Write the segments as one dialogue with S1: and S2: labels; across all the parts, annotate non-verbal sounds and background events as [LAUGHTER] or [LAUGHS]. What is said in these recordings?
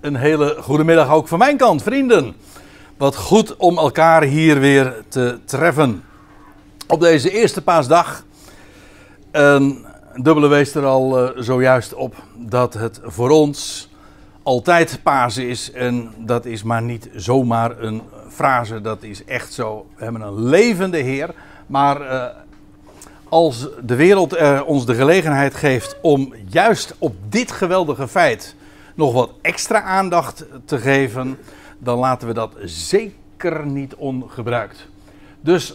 S1: Een hele goede middag ook van mijn kant, vrienden. Wat goed om elkaar hier weer te treffen. Op deze eerste paasdag. Dubbele wees er al uh, zojuist op dat het voor ons altijd paas is. En dat is maar niet zomaar een frase, dat is echt zo. We hebben een levende Heer. Maar uh, als de wereld uh, ons de gelegenheid geeft om juist op dit geweldige feit nog wat extra aandacht te geven, dan laten we dat zeker niet ongebruikt. Dus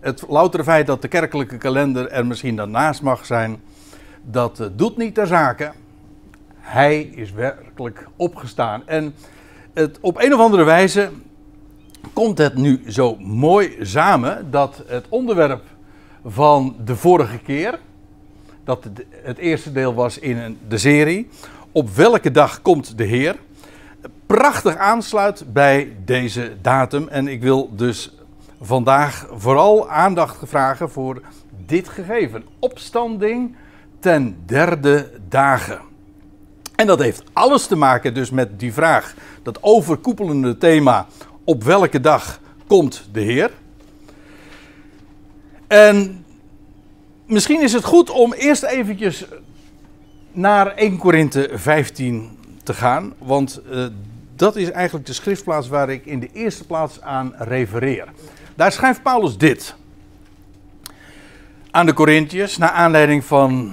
S1: het loutere feit dat de kerkelijke kalender er misschien daarnaast mag zijn, dat doet niet ter zake. Hij is werkelijk opgestaan. En het, op een of andere wijze komt het nu zo mooi samen dat het onderwerp van de vorige keer, dat het eerste deel was in de serie, op welke dag komt de Heer? Prachtig aansluit bij deze datum. En ik wil dus vandaag vooral aandacht vragen voor dit gegeven. Opstanding ten derde dagen. En dat heeft alles te maken dus met die vraag, dat overkoepelende thema, op welke dag komt de Heer? En misschien is het goed om eerst eventjes naar 1 Korinthe 15 te gaan. Want uh, dat is eigenlijk de schriftplaats waar ik in de eerste plaats aan refereer. Daar schrijft Paulus dit. Aan de Corinthiërs, naar aanleiding van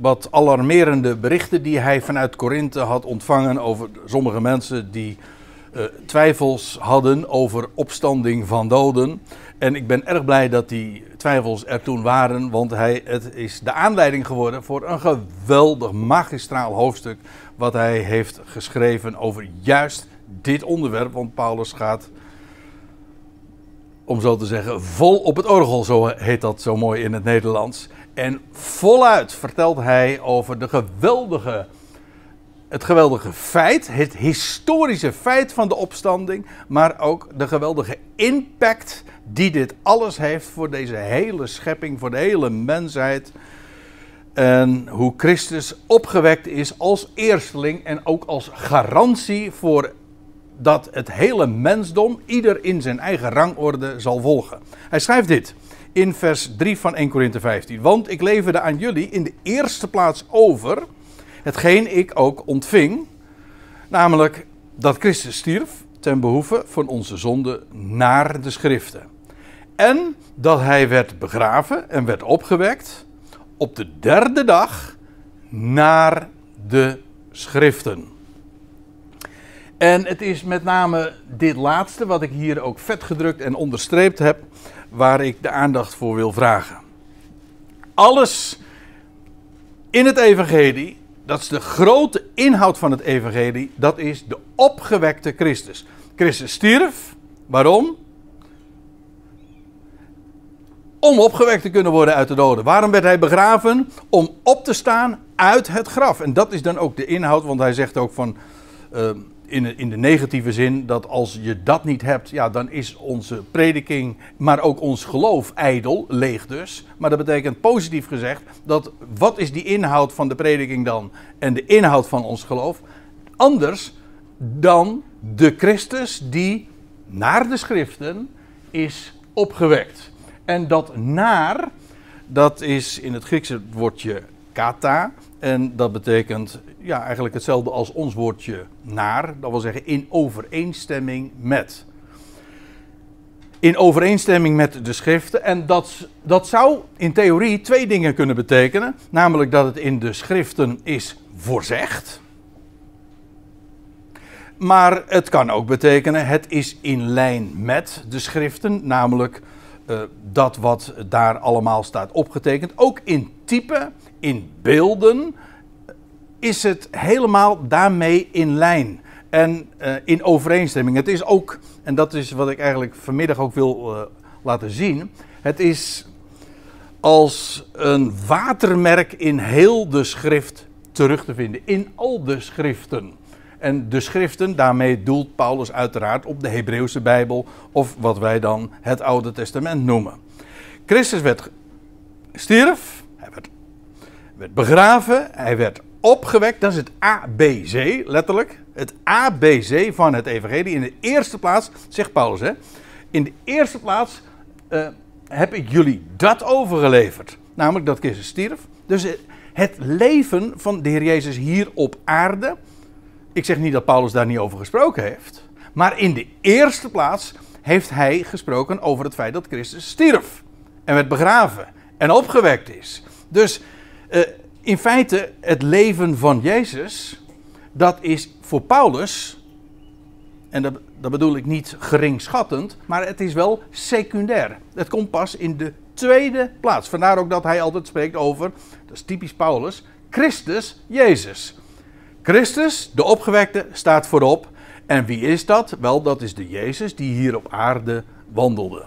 S1: wat alarmerende berichten die hij vanuit Korinthe had ontvangen over sommige mensen die uh, twijfels hadden over opstanding van doden. En ik ben erg blij dat die twijfels er toen waren, want hij, het is de aanleiding geworden voor een geweldig magistraal hoofdstuk wat hij heeft geschreven over juist dit onderwerp. Want Paulus gaat, om zo te zeggen, vol op het orgel, zo heet dat zo mooi in het Nederlands. En voluit vertelt hij over de geweldige het geweldige feit, het historische feit van de opstanding, maar ook de geweldige impact die dit alles heeft voor deze hele schepping, voor de hele mensheid. En hoe Christus opgewekt is als eersteling en ook als garantie voor dat het hele mensdom ieder in zijn eigen rangorde zal volgen. Hij schrijft dit in vers 3 van 1 Korinthe 15. Want ik leverde aan jullie in de eerste plaats over hetgeen ik ook ontving, namelijk dat Christus stierf ten behoeve van onze zonde naar de schriften. En dat hij werd begraven en werd opgewekt op de derde dag naar de schriften. En het is met name dit laatste wat ik hier ook vet gedrukt en onderstreept heb, waar ik de aandacht voor wil vragen. Alles in het evangelie dat is de grote inhoud van het evangelie. Dat is de opgewekte Christus. Christus stierf. Waarom? Om opgewekt te kunnen worden uit de doden. Waarom werd hij begraven? Om op te staan uit het graf. En dat is dan ook de inhoud, want hij zegt ook van. Uh, in, in de negatieve zin dat als je dat niet hebt, ja, dan is onze prediking, maar ook ons geloof ijdel, leeg dus. Maar dat betekent positief gezegd dat wat is die inhoud van de prediking dan en de inhoud van ons geloof? Anders dan de Christus die naar de schriften is opgewekt. En dat naar, dat is in het Griekse het woordje kata. En dat betekent ja, eigenlijk hetzelfde als ons woordje naar. Dat wil zeggen in overeenstemming met. In overeenstemming met de schriften. En dat, dat zou in theorie twee dingen kunnen betekenen. Namelijk dat het in de schriften is voorzegd. Maar het kan ook betekenen het is in lijn met de schriften. Namelijk uh, dat wat daar allemaal staat opgetekend. Ook in type, in beelden is het helemaal daarmee in lijn en uh, in overeenstemming. Het is ook, en dat is wat ik eigenlijk vanmiddag ook wil uh, laten zien. Het is als een watermerk in heel de schrift terug te vinden. In al de schriften. En de schriften, daarmee doelt Paulus uiteraard op de Hebreeuwse Bijbel, of wat wij dan het Oude Testament noemen. Christus werd stierf, hij werd, werd begraven, hij werd opgewekt, dat is het ABC, letterlijk. Het ABC van het evangelie. In de eerste plaats, zegt Paulus, hè, in de eerste plaats uh, heb ik jullie dat overgeleverd. Namelijk dat Christus stierf. Dus het leven van de Heer Jezus hier op aarde. Ik zeg niet dat Paulus daar niet over gesproken heeft. Maar in de eerste plaats heeft hij gesproken over het feit dat Christus stierf. En werd begraven. En opgewekt is. Dus uh, in feite het leven van Jezus. Dat is voor Paulus. En dat, dat bedoel ik niet geringschattend. Maar het is wel secundair. Het komt pas in de tweede plaats. Vandaar ook dat hij altijd spreekt over. Dat is typisch Paulus. Christus Jezus. Christus, de opgewekte, staat voorop. En wie is dat? Wel, dat is de Jezus die hier op aarde wandelde.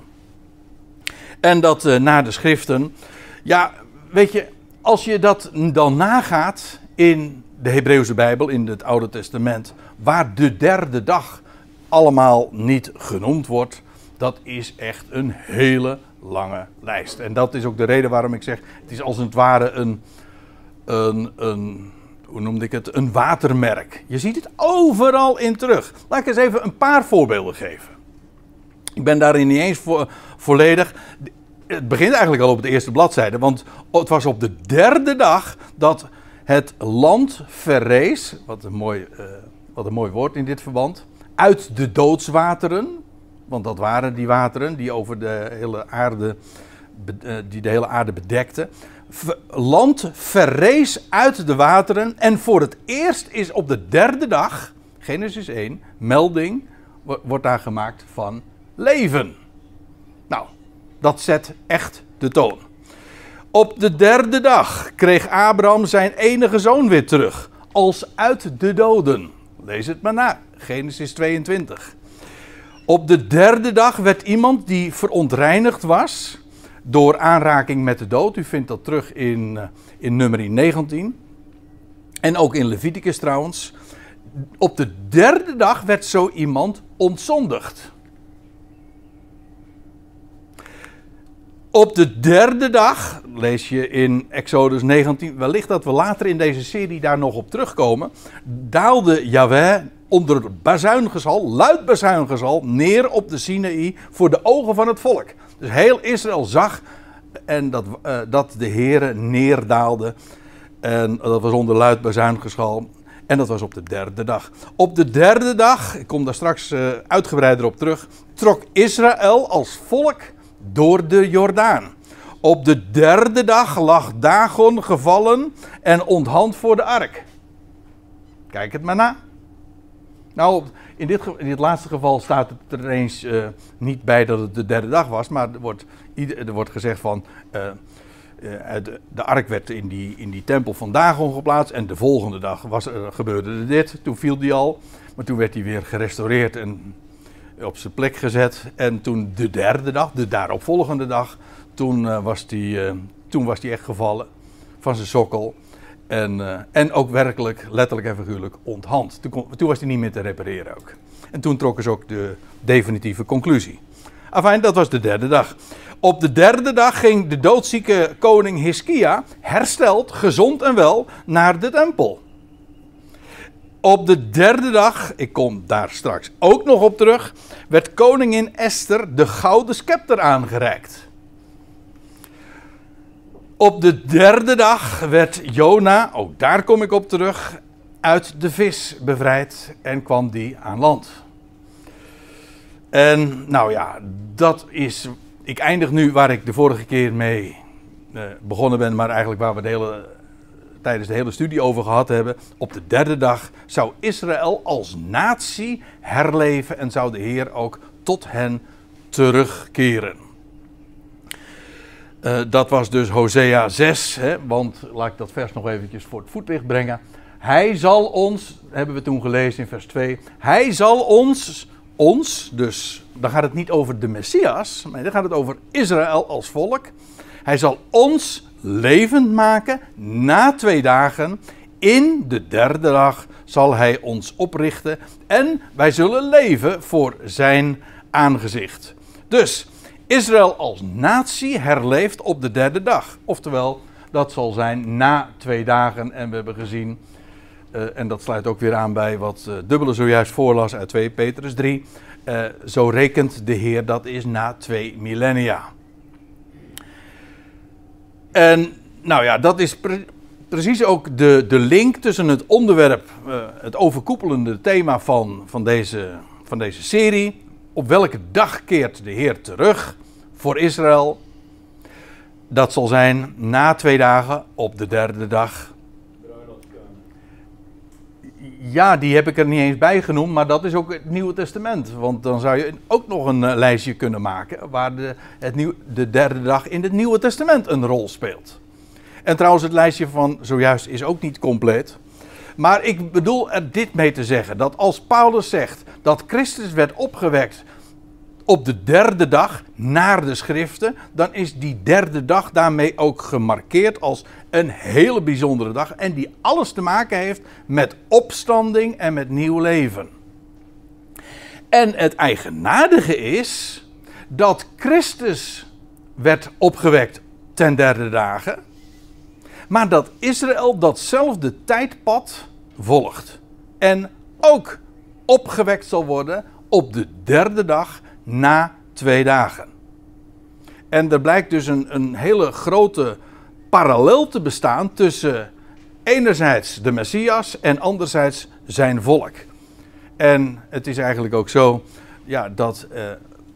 S1: En dat uh, na de schriften. Ja, weet je, als je dat dan nagaat in de Hebreeuwse Bijbel, in het Oude Testament, waar de derde dag allemaal niet genoemd wordt, dat is echt een hele lange lijst. En dat is ook de reden waarom ik zeg, het is als het ware een, een, een hoe noemde ik het, een watermerk. Je ziet het overal in terug. Laat ik eens even een paar voorbeelden geven. Ik ben daarin niet eens volledig. Het begint eigenlijk al op de eerste bladzijde, want het was op de derde dag dat het land verrees, wat een mooi, uh, wat een mooi woord in dit verband, uit de doodswateren, want dat waren die wateren die over de hele aarde, eh, die de hele aarde bedekten land verrees uit de wateren. En voor het eerst is op de derde dag, Genesis 1, melding wordt daar gemaakt van leven. Dat zet echt de toon. Op de derde dag kreeg Abraham zijn enige zoon weer terug, als uit de doden. Lees het maar na, Genesis 22. Op de derde dag werd iemand die verontreinigd was, door aanraking met de dood. U vindt dat terug in, eh, in nummer 19. En ook in Leviticus trouwens. Op de derde dag werd zo iemand ontzondigd. Op de derde dag, lees je in Exodus 19, wellicht dat we later in deze serie daar nog op terugkomen, daalde Yahweh onder bazuingezal, luid bazuingezal, neer op de Sinaï voor de ogen van het volk. Dus heel Israël zag en dat, uh, dat de Heere neerdaalde. En dat was onder luid bazuingeschal. En dat was op de derde dag. Op de derde dag, ik kom daar straks uh, uitgebreider op terug, trok Israël als volk door de Jordaan. Op de derde dag lag Dagon gevallen en onthand voor de ark. Kijk het maar na. Nou, in dit, in dit laatste geval staat het er eens uh, niet bij dat het de derde dag was, maar er wordt, er wordt gezegd van. Uh, uh, de, de, ark werd in die, in die tempel van Dagon geplaatst en de volgende dag was, gebeurde dit. Toen viel die al, maar toen werd hij weer gerestaureerd en op zijn plek gezet. En toen de derde dag, de daaropvolgende dag, toen, was die, toen was hij echt gevallen van zijn sokkel. En, uh, en ook werkelijk, letterlijk en figuurlijk, onthand. Toen, toen was hij niet meer te repareren ook. En toen trokken ze ook de definitieve conclusie. Afijn, dat was de derde dag. Op de derde dag ging de doodzieke koning Hiskia, hersteld, gezond en wel, naar de tempel. Op de derde dag, ik kom daar straks ook nog op terug, werd koningin Esther de gouden scepter aangereikt. Op de derde dag werd Jona, ook daar kom ik op terug, uit de vis bevrijd en kwam die aan land. En nou ja, dat is. Ik eindig nu waar ik de vorige keer mee eh, begonnen ben, maar eigenlijk waar we de hele, tijdens de hele studie over gehad hebben. Op de derde dag zou Israël als natie herleven en zou de Heer ook tot hen terugkeren. Uh, dat was dus Hosea 6, hè, want laat ik dat vers nog eventjes voor het voetlicht brengen. Hij zal ons, hebben we toen gelezen in vers 2, hij zal ons, ons, dus dan gaat het niet over de Messias, maar dan gaat het over Israël als volk. Hij zal ons levend maken na twee dagen. In de derde dag zal hij ons oprichten en wij zullen leven voor zijn aangezicht. Dus Israël als natie herleeft op de derde dag. Oftewel, dat zal zijn na twee dagen. En we hebben gezien, uh, en dat sluit ook weer aan bij wat uh, Dubbele zojuist voorlas uit 2 Petrus 3. Uh, zo rekent de Heer dat is na twee millennia. En nou ja, dat is pre precies ook de, de link tussen het onderwerp, het overkoepelende thema van, van, deze, van deze serie. Op welke dag keert de Heer terug voor Israël? Dat zal zijn na twee dagen op de derde dag. Ja, die heb ik er niet eens bij genoemd, maar dat is ook het Nieuwe Testament. Want dan zou je ook nog een uh, lijstje kunnen maken waar de, het nieuw, de derde dag in het Nieuwe Testament een rol speelt. En trouwens, het lijstje van zojuist is ook niet compleet. Maar ik bedoel er dit mee te zeggen: dat als Paulus zegt dat Christus werd opgewekt op de derde dag naar de schriften, dan is die derde dag daarmee ook gemarkeerd als een hele bijzondere dag. En die alles te maken heeft met opstanding en met nieuw leven. En het eigenaardige is dat Christus werd opgewekt ten derde dagen, maar dat Israël datzelfde tijdpad volgt. En ook opgewekt zal worden op de derde dag na twee dagen. En er blijkt dus een, een hele grote parallel te bestaan tussen enerzijds de Messias en anderzijds zijn volk. En het is eigenlijk ook zo ja, dat eh,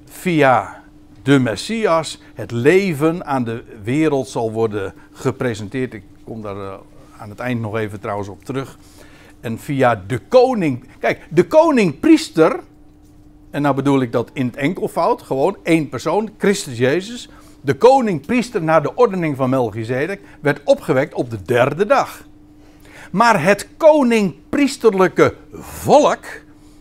S1: via de Messias het leven aan de wereld zal worden gepresenteerd. Ik kom daar uh, aan het eind nog even trouwens op terug. En via de koning. Kijk, de koning-priester en nou bedoel ik dat in het enkelvoud, gewoon één persoon, Christus Jezus, de koning-priester naar de ordening van Melchizedek, werd opgewekt op de derde dag. Maar het koning-priesterlijke volk,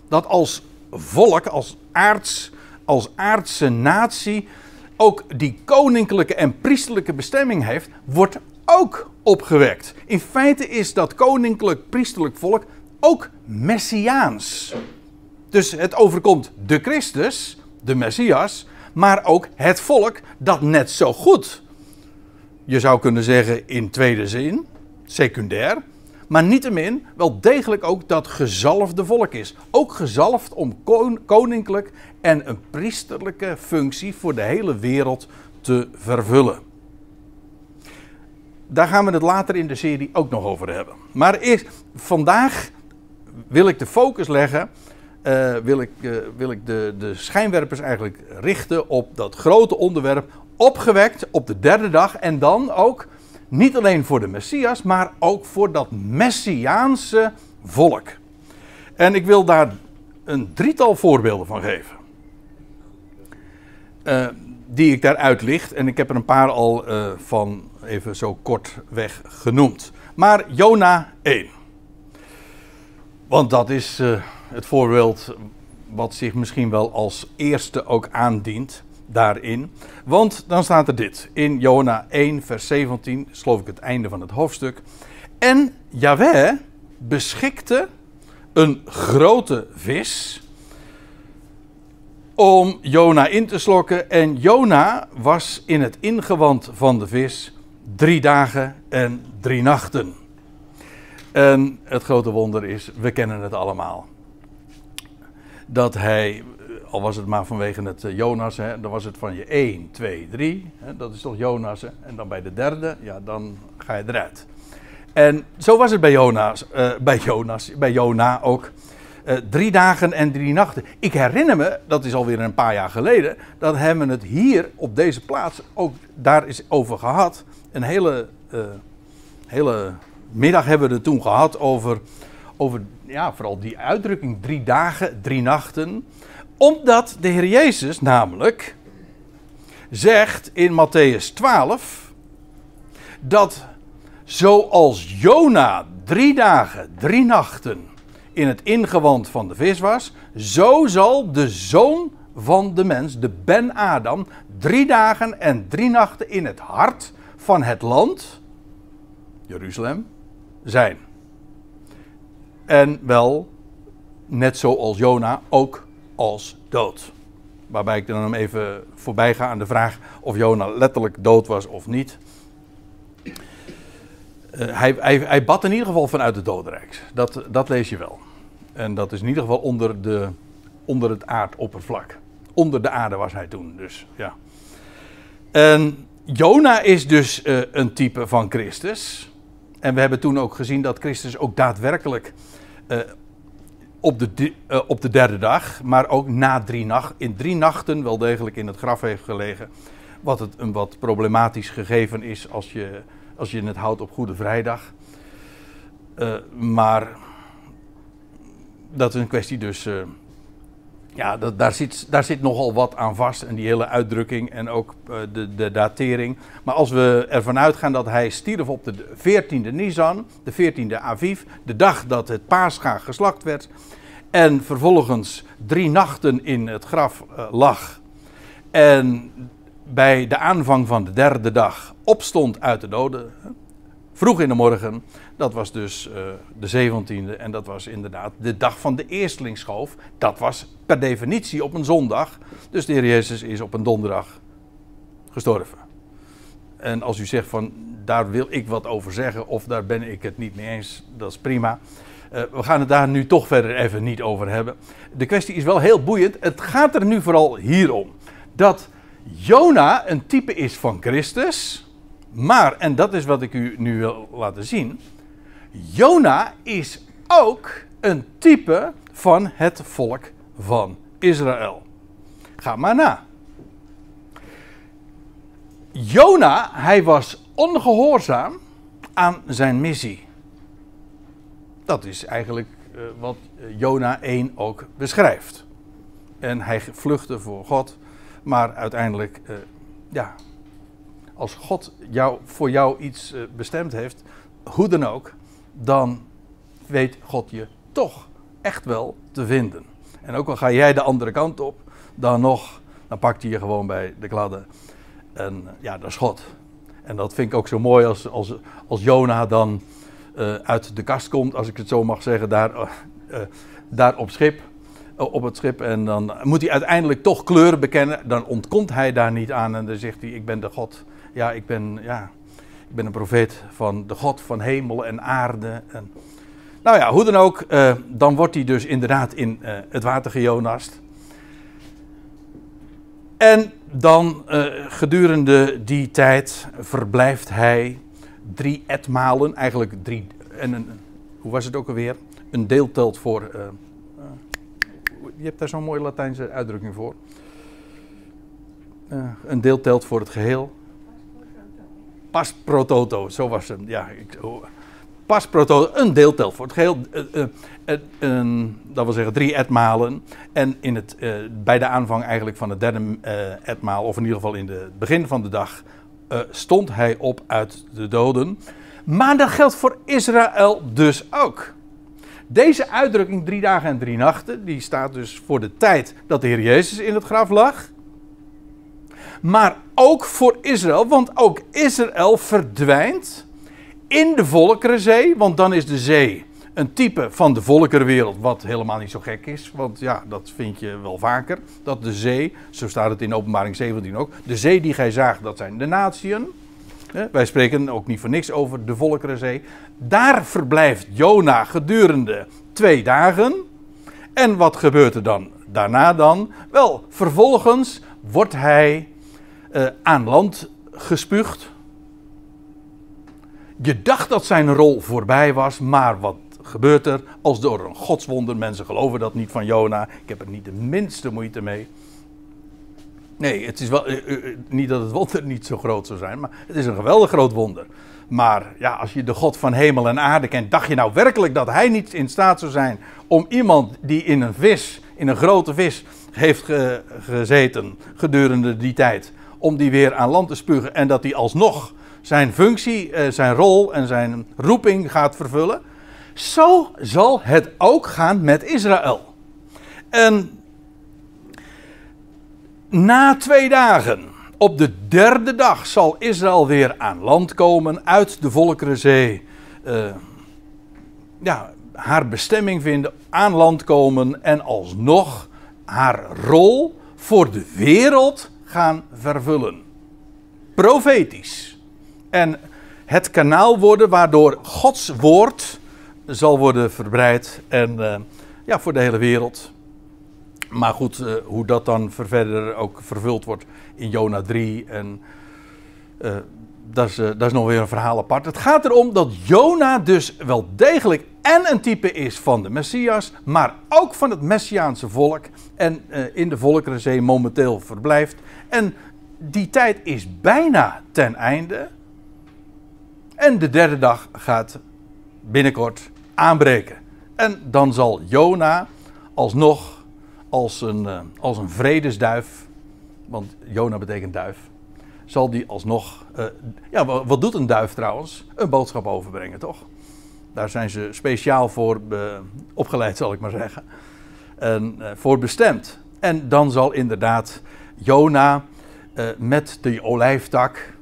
S1: dat als volk, als aards, als aardse natie, ook die koninklijke en priesterlijke bestemming heeft, wordt ook opgewekt. In feite is dat koninklijk-priesterlijk volk ook messiaans. Dus het overkomt de Christus, de Messias, maar ook het volk dat net zo goed, je zou kunnen zeggen in tweede zin, secundair, maar niettemin wel degelijk ook dat gezalfde volk is. Ook gezalfd om koninklijk en een priesterlijke functie voor de hele wereld te vervullen. Daar gaan we het later in de serie ook nog over hebben. Maar eerst, vandaag wil ik de focus leggen uh, wil ik, uh, wil ik de, de schijnwerpers eigenlijk richten op dat grote onderwerp. Opgewekt op de derde dag en dan ook niet alleen voor de Messias, maar ook voor dat Messiaanse volk. En ik wil daar een drietal voorbeelden van geven. Uh, die ik daaruit licht. En ik heb er een paar al van even zo kortweg genoemd. Maar Jona 1. Want dat is het voorbeeld wat zich misschien wel als eerste ook aandient daarin. Want dan staat er dit in Jona 1, vers 17, geloof ik het einde van het hoofdstuk. En Yahweh beschikte een grote vis om Jona in te slokken. En Jona was in het ingewand van de vis drie dagen en drie nachten. En het grote wonder is, we kennen het allemaal dat hij, eh, al was het maar vanwege het eh, Jonas, hè, dan was het van je 1, 2, 3. Hè, dat is toch Jonas. Hè, en dan bij de derde, ja, dan ga je eruit. En zo was het bij Jonas, uh, bij Jonas, bij Jona ook. Uh, drie dagen en drie nachten. Ik herinner me, dat is alweer een paar jaar geleden, dat hebben we het hier op deze plaats ook daar is over gehad. Een hele, hele middag hebben we het toen gehad over, over ja, vooral die uitdrukking drie dagen, drie nachten. Omdat de Heer Jezus namelijk zegt in Matthäus 12 dat zoals Jona drie dagen, drie nachten in het ingewand van de vis was, zo zal de zoon van de mens, de Ben Adam, drie dagen en drie nachten in het hart van het land, Jeruzalem, zijn. En wel, net zoals Jona, ook als dood. Waarbij ik dan even voorbij ga aan de vraag of Jona letterlijk dood was of niet. Uh, hij, hij, hij bad in ieder geval vanuit het dodenrijk. Dat, dat lees je wel. En dat is in ieder geval onder, de, onder het aardoppervlak. Onder de aarde was hij toen, dus ja. En Jona is dus uh, een type van Christus. En we hebben toen ook gezien dat Christus ook daadwerkelijk uh, op, de, uh, op de derde dag, maar ook na drie nachten, in drie nachten wel degelijk in het graf heeft gelegen. Wat het een wat problematisch gegeven is als je, als je het houdt op Goede Vrijdag. maar dat is een kwestie dus ja, dat, daar, zit, daar zit nogal wat aan vast. En die hele uitdrukking en ook uh, de, de datering. Maar als we ervan uitgaan dat hij stierf op de 14e Nisan, de 14e Aviv, de dag dat het paascha geslacht werd. En vervolgens drie nachten in het graf uh, lag. En bij de aanvang van de derde dag opstond uit de doden. Vroeg in de morgen dat was dus uh, de 17e en dat was inderdaad de dag van de eerstlingsschoof. Dat was per definitie op een zondag. Dus de Heer Jezus is op een donderdag gestorven. En als u zegt van daar wil ik wat over zeggen of daar ben ik het niet mee eens, dat is prima. Uh, we gaan het daar nu toch verder even niet over hebben. De kwestie is wel heel boeiend. Het gaat er nu vooral hier om dat Jona een type is van Christus. Maar, en dat is wat ik u nu wil laten zien Jona is ook een type van het volk van Israël. Ga maar na. Jona, hij was ongehoorzaam aan zijn missie. Dat is eigenlijk uh, wat Jona 1 ook beschrijft. En hij vluchtte voor God, maar uiteindelijk, uh, ja, als God jou, voor jou iets uh, bestemd heeft, hoe dan ook, dan weet God je toch echt wel te vinden. En ook al ga jij de andere kant op, dan nog, dan pakt hij je gewoon bij de kladden. En ja, dat is God. En dat vind ik ook zo mooi als, als, als Jona dan uh, uit de kast komt, als ik het zo mag zeggen, daar, daar op, schip, op het schip. En dan moet hij uiteindelijk toch kleuren bekennen. Dan ontkomt hij daar niet aan en dan zegt hij, ik ben de God. Ja, ik ben, ja, ik ben een profeet van de God van hemel en aarde. En, nou ja, hoe dan ook, uh, dan wordt hij dus inderdaad in uh, het water gejonast. En dan uh, gedurende die tijd verblijft hij drie etmalen, eigenlijk drie, en een, hoe was het ook alweer? Een deel telt voor, je hebt daar zo'n mooie Latijnse uitdrukking voor. een deel telt voor het geheel pas pro toto, zo was het. Ja, ik, pas pro toto, een deeltel voor het geheel. Uh, uh, dat wil zeggen drie etmalen. En in het, bij de aanvang eigenlijk van het derde etmaal, of in ieder geval in het begin van de dag, stond hij op uit de doden. Maar dat geldt voor Israël dus ook. Deze uitdrukking, drie dagen en drie nachten, die staat dus voor de tijd dat de Heer Jezus in het graf lag maar ook voor Israël, want ook Israël verdwijnt in de Volkerenzee, want dan is de zee een type van de volkerenwereld, wat helemaal niet zo gek is, want ja, dat vind je wel vaker, dat de zee, zo staat het in openbaring 17 ook, de zee die gij zaagt, dat zijn de natieën. Wij spreken ook niet voor niks over de Volkerenzee. Daar verblijft Jona gedurende twee dagen. En wat gebeurt er dan daarna dan? Wel, vervolgens wordt hij uh, aan land gespuugd. Je dacht dat zijn rol voorbij was, maar wat gebeurt er als door een godswonder? Mensen geloven dat niet van Jona. Ik heb er niet de minste moeite mee. Nee, het is wel, uh, uh, niet dat het wonder niet zo groot zou zijn, maar het is een geweldig groot wonder. Maar ja, als je de God van hemel en aarde kent, dacht je nou werkelijk dat hij niet in staat zou zijn om iemand die in een vis, in een grote vis, heeft ge gezeten gedurende die tijd, om die weer aan land te spugen en dat hij alsnog zijn functie, eh, zijn rol en zijn roeping gaat vervullen. Zo zal het ook gaan met Israël. En na twee dagen, op de derde dag, zal Israël weer aan land komen uit de Volkerenzee. Uh, ja, haar bestemming vinden, aan land komen en alsnog haar rol voor de wereld gaan vervullen. Profetisch. En het kanaal worden waardoor Gods woord zal worden verbreid en uh, ja, voor de hele wereld. Maar goed, uh, hoe dat dan verder ook vervuld wordt in Jona 3 en uh, dat, is, dat is nog weer een verhaal apart. Het gaat erom dat Jona dus wel degelijk en een type is van de Messias, maar ook van het Messiaanse volk en in de Volkerenzee momenteel verblijft. En die tijd is bijna ten einde. En de derde dag gaat binnenkort aanbreken. En dan zal Jona alsnog als een, uh, als een vredesduif, want Jona betekent duif, zal die alsnog, ja wat doet een duif trouwens? Een boodschap overbrengen toch? Daar zijn ze speciaal voor uh, opgeleid zal ik maar zeggen. En voor bestemd. En dan zal inderdaad Jona met de olijftak,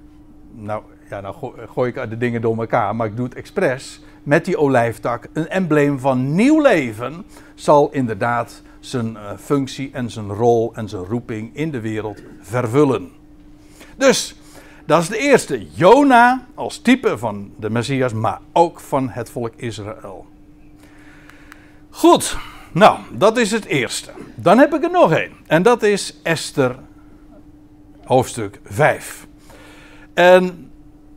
S1: nou ja, nou gooi ik de dingen door elkaar, maar ik doe het expres. Met die olijftak, een embleem van nieuw leven, zal inderdaad zijn functie en zijn rol en zijn roeping in de wereld vervullen. Dus, dat is de eerste. Jona als type van de Messias, maar ook van het volk Israël. Goed, nou, dat is het eerste. Dan heb ik er nog één. En dat is Esther, hoofdstuk 5. En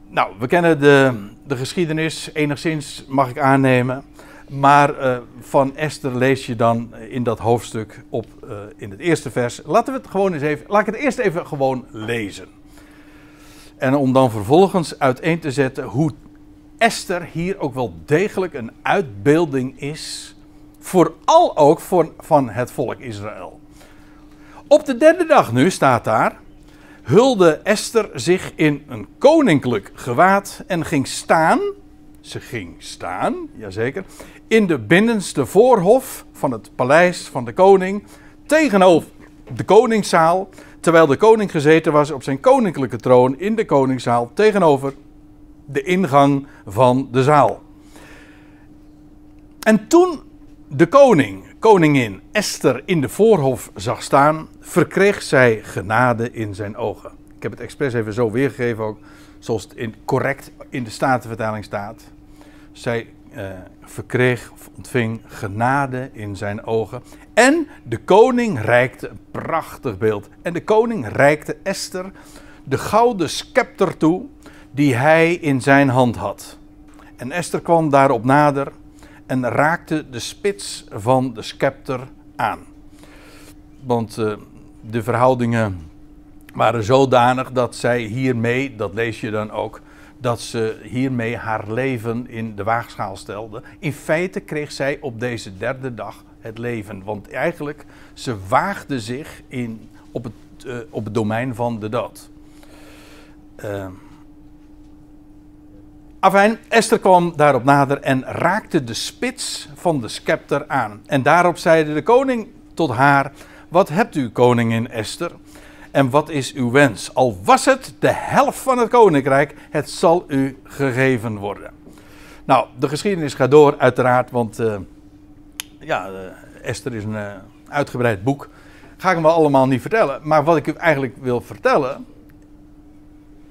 S1: nou, we kennen de, de geschiedenis enigszins, mag ik aannemen. Maar uh, van Esther lees je dan in dat hoofdstuk op uh, in het eerste vers. Laten we het gewoon eens even. Laat ik het eerst even gewoon lezen. En om dan vervolgens uiteen te zetten hoe Esther hier ook wel degelijk een uitbeelding is. Vooral ook voor, van het volk Israël. Op de derde dag nu staat daar hulde Esther zich in een koninklijk gewaad en ging staan. Ze ging staan, jazeker, in de binnenste voorhof van het paleis van de koning, tegenover de koningszaal, terwijl de koning gezeten was op zijn koninklijke troon in de koningszaal, tegenover de ingang van de zaal. En toen de koning, koningin Esther in de voorhof zag staan, verkreeg zij genade in zijn ogen. Ik heb het expres even zo weergegeven ook, zoals het in, correct in de Statenvertaling staat. Zij uh, verkreeg of ontving genade in zijn ogen. En de koning reikte een prachtig beeld. En de koning reikte Esther de gouden scepter toe die hij in zijn hand had. En Esther kwam daarop nader en raakte de spits van de scepter aan. Want uh, de verhoudingen waren zodanig dat zij hiermee, dat lees je dan ook, dat ze hiermee haar leven in de waagschaal stelde. In feite kreeg zij op deze derde dag het leven. Want eigenlijk, ze waagde zich in, op, het, uh, op het domein van de dood. Uh, afijn, Esther kwam daarop nader en raakte de spits van de scepter aan. En daarop zeide de koning tot haar: Wat hebt u, koningin Esther? En wat is uw wens? Al was het de helft van het koninkrijk, het zal u gegeven worden. Nou, de geschiedenis gaat door, uiteraard, want uh, ja, uh, Esther is een uh, uitgebreid boek. Ga ik hem wel allemaal niet vertellen. Maar wat ik u eigenlijk wil vertellen,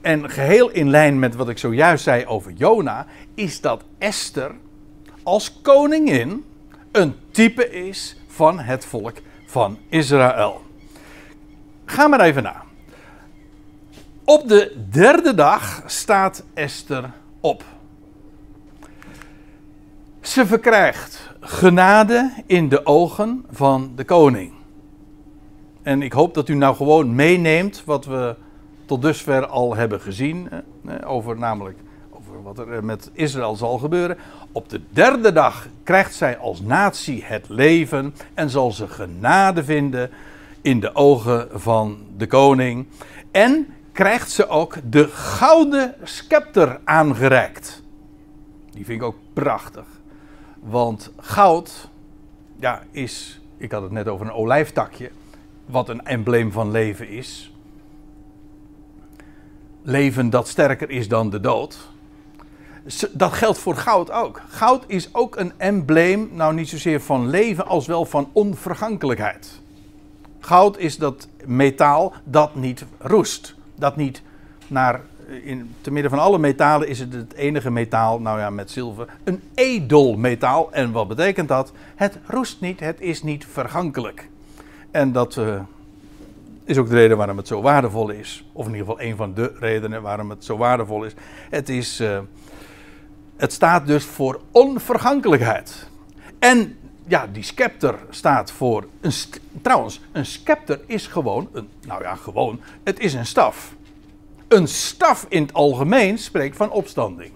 S1: en geheel in lijn met wat ik zojuist zei over Jona, is dat Esther als koningin een type is van het volk van Israël. Ga maar even na. Op de derde dag staat Esther op. Ze verkrijgt genade in de ogen van de koning. En ik hoop dat u nou gewoon meeneemt wat we tot dusver al hebben gezien. Over namelijk over wat er met Israël zal gebeuren. Op de derde dag krijgt zij als natie het leven en zal ze genade vinden in de ogen van de koning. En krijgt ze ook de gouden scepter aangereikt. Die vind ik ook prachtig. Want goud, ja, is, ik had het net over een olijftakje, wat een embleem van leven is. Leven dat sterker is dan de dood. Dat geldt voor goud ook. Goud is ook een embleem, nou niet zozeer van leven als wel van onvergankelijkheid. Goud is dat metaal dat niet roest, dat niet naar in, te midden van alle metalen is het het enige metaal, nou ja, met zilver, een edelmetaal. En wat betekent dat? Het roest niet, het is niet vergankelijk. En dat uh, is ook de reden waarom het zo waardevol is. Of in ieder geval een van de redenen waarom het zo waardevol is. Het, is, uh, het staat dus voor onvergankelijkheid. En ja, die scepter staat voor. Een trouwens, een scepter is gewoon. Een, nou ja, gewoon. Het is een staf. Een staf in het algemeen spreekt van opstanding.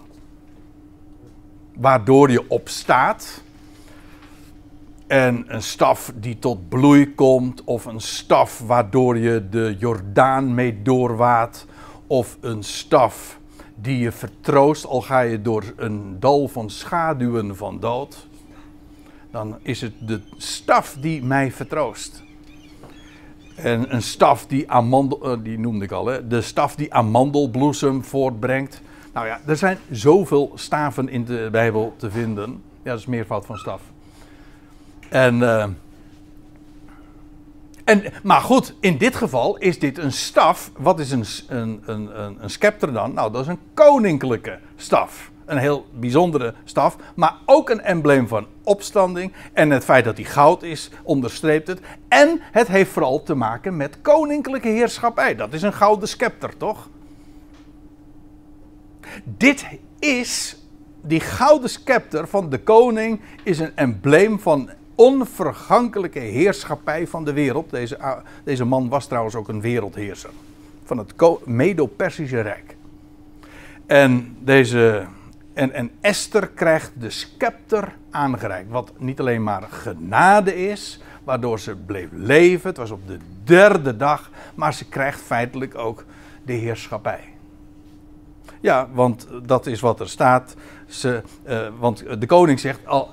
S1: Waardoor je opstaat. En een staf die tot bloei komt. Of een staf waardoor je de Jordaan mee doorwaat. Of een staf die je vertroost. Al ga je door een dal van schaduwen van dood dan is het de staf die mij vertroost. En een staf die amandel, eh, die noemde ik al, hè, de staf die amandelbloesem voortbrengt. Nou ja, er zijn zoveel staven in de Bijbel te vinden. Ja, dat is meervoud van staf. En, uh, en, maar goed, in dit geval is dit een staf. Wat is een, een, een, een scepter dan? Nou, dat is een koninklijke staf een heel bijzondere staf, maar ook een embleem van opstanding. En het feit dat hij goud is, onderstreept het. En het heeft vooral te maken met koninklijke heerschappij. Dat is een gouden scepter, toch? Dit is, die gouden scepter van de koning, is een embleem van onvergankelijke heerschappij van de wereld. Deze, deze man was trouwens ook een wereldheerser van het Medo-Persische Rijk. En deze en, en Esther krijgt de scepter aangereikt. Wat niet alleen maar genade is, waardoor ze bleef leven. Het was op de derde dag. Maar ze krijgt feitelijk ook de heerschappij. Ja, want dat is wat er staat. Ze, uh, want de koning zegt: al,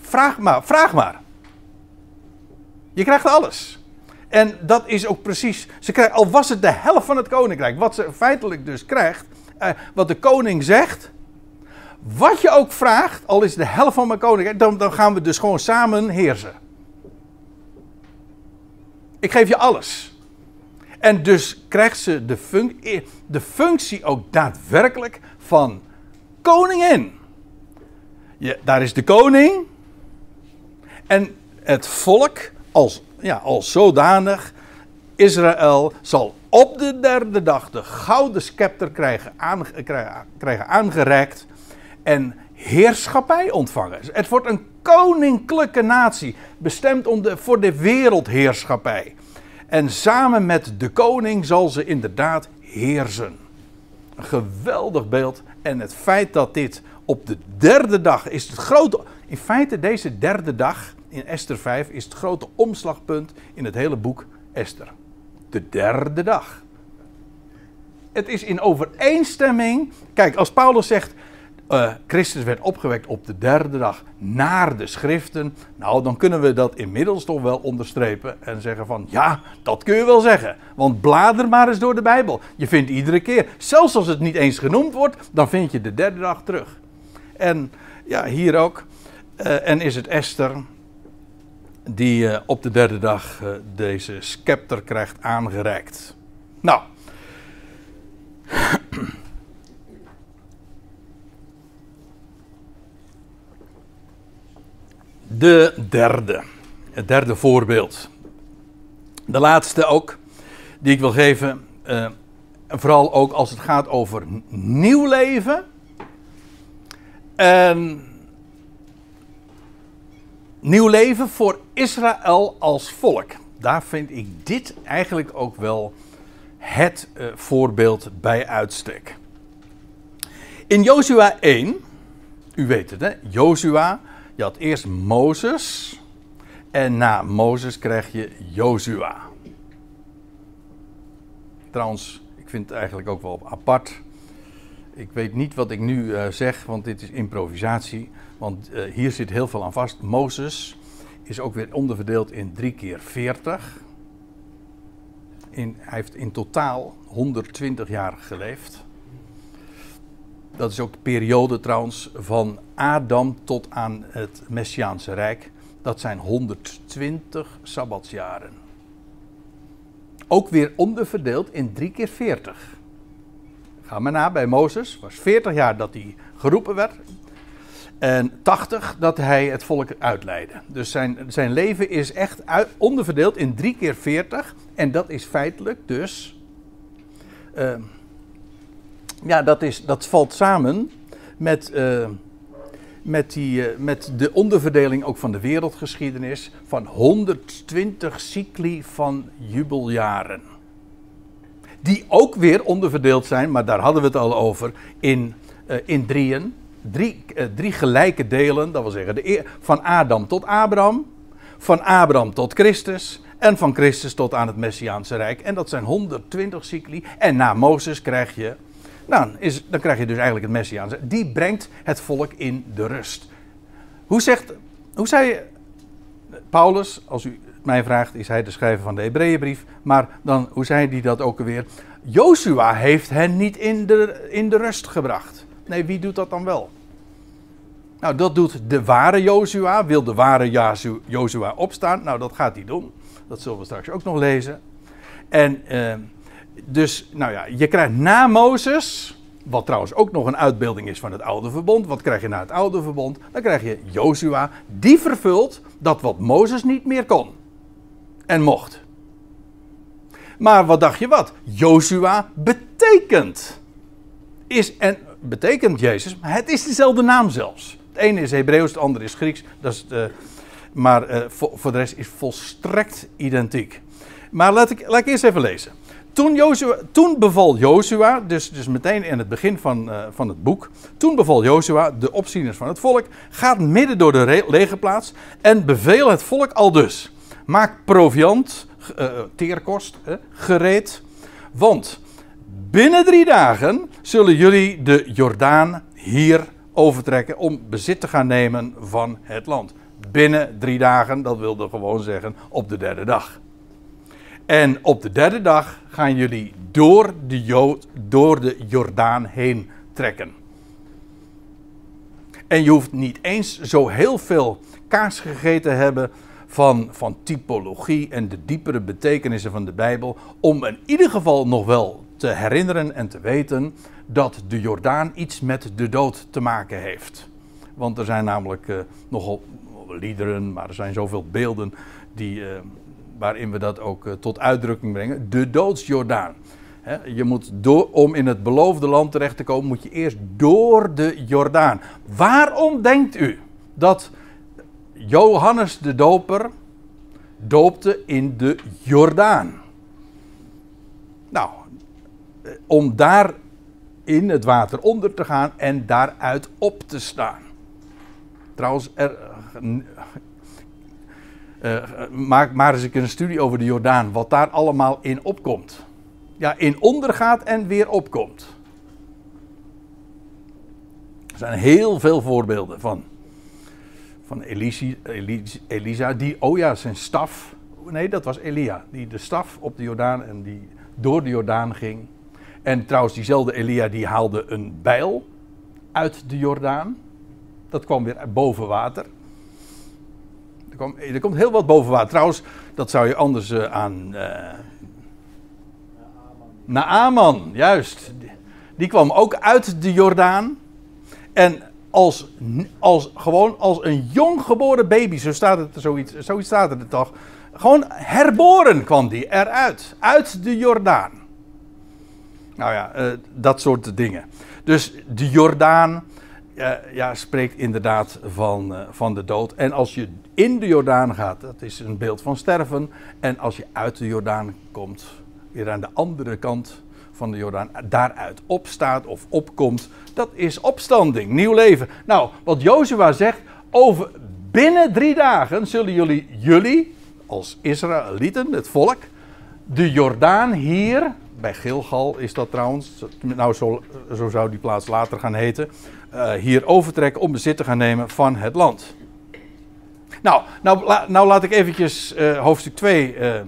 S1: vraag, maar, vraag maar. Je krijgt alles. En dat is ook precies. Ze krijgt, al was het de helft van het koninkrijk. Wat ze feitelijk dus krijgt. Uh, wat de koning zegt wat je ook vraagt, al is de helft van mijn koninkrijk, dan, dan gaan we dus gewoon samen heersen. Ik geef je alles. En dus krijgt ze de, functie, de functie ook daadwerkelijk van koningin. Daar is de koning. En het volk als, ja, als zodanig, Israël, zal op de derde dag de gouden scepter krijgen, krijgen, krijgen aangereikt en heerschappij ontvangen. Het wordt een koninklijke natie, bestemd om de, voor de wereldheerschappij. En samen met de koning zal ze inderdaad heersen. Een geweldig beeld. En het feit dat dit op de derde dag is het grote. In feite, deze derde dag in Esther 5 is het grote omslagpunt in het hele boek Esther. De derde dag. Het is in overeenstemming. Kijk, als Paulus zegt uh, Christus werd opgewekt op de derde dag naar de schriften. Nou, dan kunnen we dat inmiddels toch wel onderstrepen en zeggen van ja, dat kun je wel zeggen. Want blader maar eens door de Bijbel. Je vindt iedere keer, zelfs als het niet eens genoemd wordt, dan vind je de derde dag terug. En ja, hier ook. Uh, en is het Esther die uh, op de derde dag deze scepter krijgt aangereikt. Nou. De derde. Het derde voorbeeld. De laatste ook, die ik wil geven. Uh, vooral ook als het gaat over nieuw leven. En nieuw leven voor Israël als volk. Daar vind ik dit eigenlijk ook wel het uh, voorbeeld bij uitstek. In Jozua 1, u weet het hè, Jozua je had eerst Mozes. En na Mozes krijg je Jozua. Trouwens, ik vind het eigenlijk ook wel apart. Ik weet niet wat ik nu uh, zeg, want dit is improvisatie. Want uh, hier zit heel veel aan vast. Mozes is ook weer onderverdeeld in drie keer 40. In, hij heeft in totaal 120 jaar geleefd. Dat is ook de periode trouwens van Adam tot aan het Messiaanse Rijk. Dat zijn 120 sabbatsjaren. Ook weer onderverdeeld in drie keer 40. Ga maar na bij Mozes. Was 40 jaar dat hij geroepen werd. En 80 dat hij het volk uitleidde. Dus zijn, zijn leven is echt onderverdeeld in drie keer 40. En dat is feitelijk dus. Uh, ja, dat, is, dat valt samen met. Uh, met, die, uh, met de onderverdeling ook van de wereldgeschiedenis van 120 cycli van jubeljaren. Die ook weer onderverdeeld zijn, maar daar hadden we het al over, in, uh, in drieën. Drie, drie gelijke delen, dat wil zeggen de, van Adam tot Abraham, van Abraham tot Christus en van Christus tot aan het Messiaanse Rijk. En dat zijn 120 cycli. En na Mozes krijg je nou, is, dan krijg je dus eigenlijk het Messiaans. Die brengt het volk in de rust. Hoe, zegt, hoe zei Paulus, als u mij vraagt, is hij de schrijver van de Hebreeënbrief. Maar dan, hoe zei hij dat ook alweer? Joshua heeft hen niet in de, in de rust gebracht. Nee, wie doet dat dan wel? Nou, dat doet de ware Joshua. Wil de ware Joshua opstaan? Nou, dat gaat hij doen. Dat zullen we straks ook nog lezen. En... Uh, dus, nou ja, je krijgt na Mozes, wat trouwens ook nog een uitbeelding is van het oude verbond. Wat krijg je na het oude verbond? Dan krijg je Jozua, die vervult dat wat Mozes niet meer kon en mocht. Maar wat dacht je wat? Jozua betekent. Is, en betekent Jezus, maar het is dezelfde naam zelfs. Het ene is Hebreeuws, het andere is Grieks. Dat is de, maar uh, voor, voor, de rest is volstrekt identiek. Maar laat ik, laat ik eerst even lezen. Toen, toen beval Jozua, dus, dus meteen in het begin van, uh, van het boek. Toen beval Jozua, de opzieners van het volk, gaat midden door de legerplaats en beveel het volk al dus. Maak proviant, uh, teerkost, uh, gereed. Want binnen drie dagen zullen jullie de Jordaan hier overtrekken om bezit te gaan nemen van het land. Binnen drie dagen, dat wilde gewoon zeggen op de derde dag. En op de derde dag gaan jullie door de, Jood, door de Jordaan heen trekken. En je hoeft niet eens zo heel veel kaas gegeten te hebben van, van typologie en de diepere betekenissen van de Bijbel. Om in ieder geval nog wel te herinneren en te weten dat de Jordaan iets met de dood te maken heeft. Want er zijn namelijk uh, nogal liederen, maar er zijn zoveel beelden die, uh, waarin we dat ook uh, tot uitdrukking brengen. De doodsjordaan. Je moet door, om in het beloofde land terecht te komen, moet je eerst door de Jordaan. Waarom denkt u dat Johannes de Doper doopte in de Jordaan? Nou, eh, om daar in het water onder te gaan en daaruit op te staan. Trouwens, er, uh, maak maar eens een studie over de Jordaan, wat daar allemaal in opkomt. Ja, in ondergaat en weer opkomt. Er zijn heel veel voorbeelden van. Van Elisa, Elisa, die, oh ja, zijn staf. Nee, dat was Elia. Die de staf op de Jordaan en die door de Jordaan ging. En trouwens, diezelfde Elia die haalde een bijl uit de Jordaan. Dat kwam weer boven water er komt heel wat boven water. Trouwens, dat zou je anders uh, aan. Uh, Naaman, juist. Die kwam ook uit de Jordaan. En als, als, gewoon als een jong geboren baby, zo staat het, zoiets, zoiets staat er toch. Gewoon herboren kwam die eruit. Uit de Jordaan. Nou ja, uh, dat soort dingen. Dus de Jordaan ja, spreekt inderdaad van, uh, van de dood. En als je in de Jordaan gaat, dat is een beeld van sterven. En als je uit de Jordaan komt, weer aan de andere kant van de Jordaan, daaruit opstaat of opkomt, dat is opstanding, nieuw leven. Nou, wat Jozua zegt, over binnen drie dagen zullen jullie, jullie als Israëlieten, het volk, de Jordaan hier, bij Gilgal is dat trouwens, nou zo zou die plaats later gaan heten, uh, hier overtrekken om bezit te gaan nemen van het land. Nou, nou, nou laat ik eventjes uh, hoofdstuk 2 uh, eh,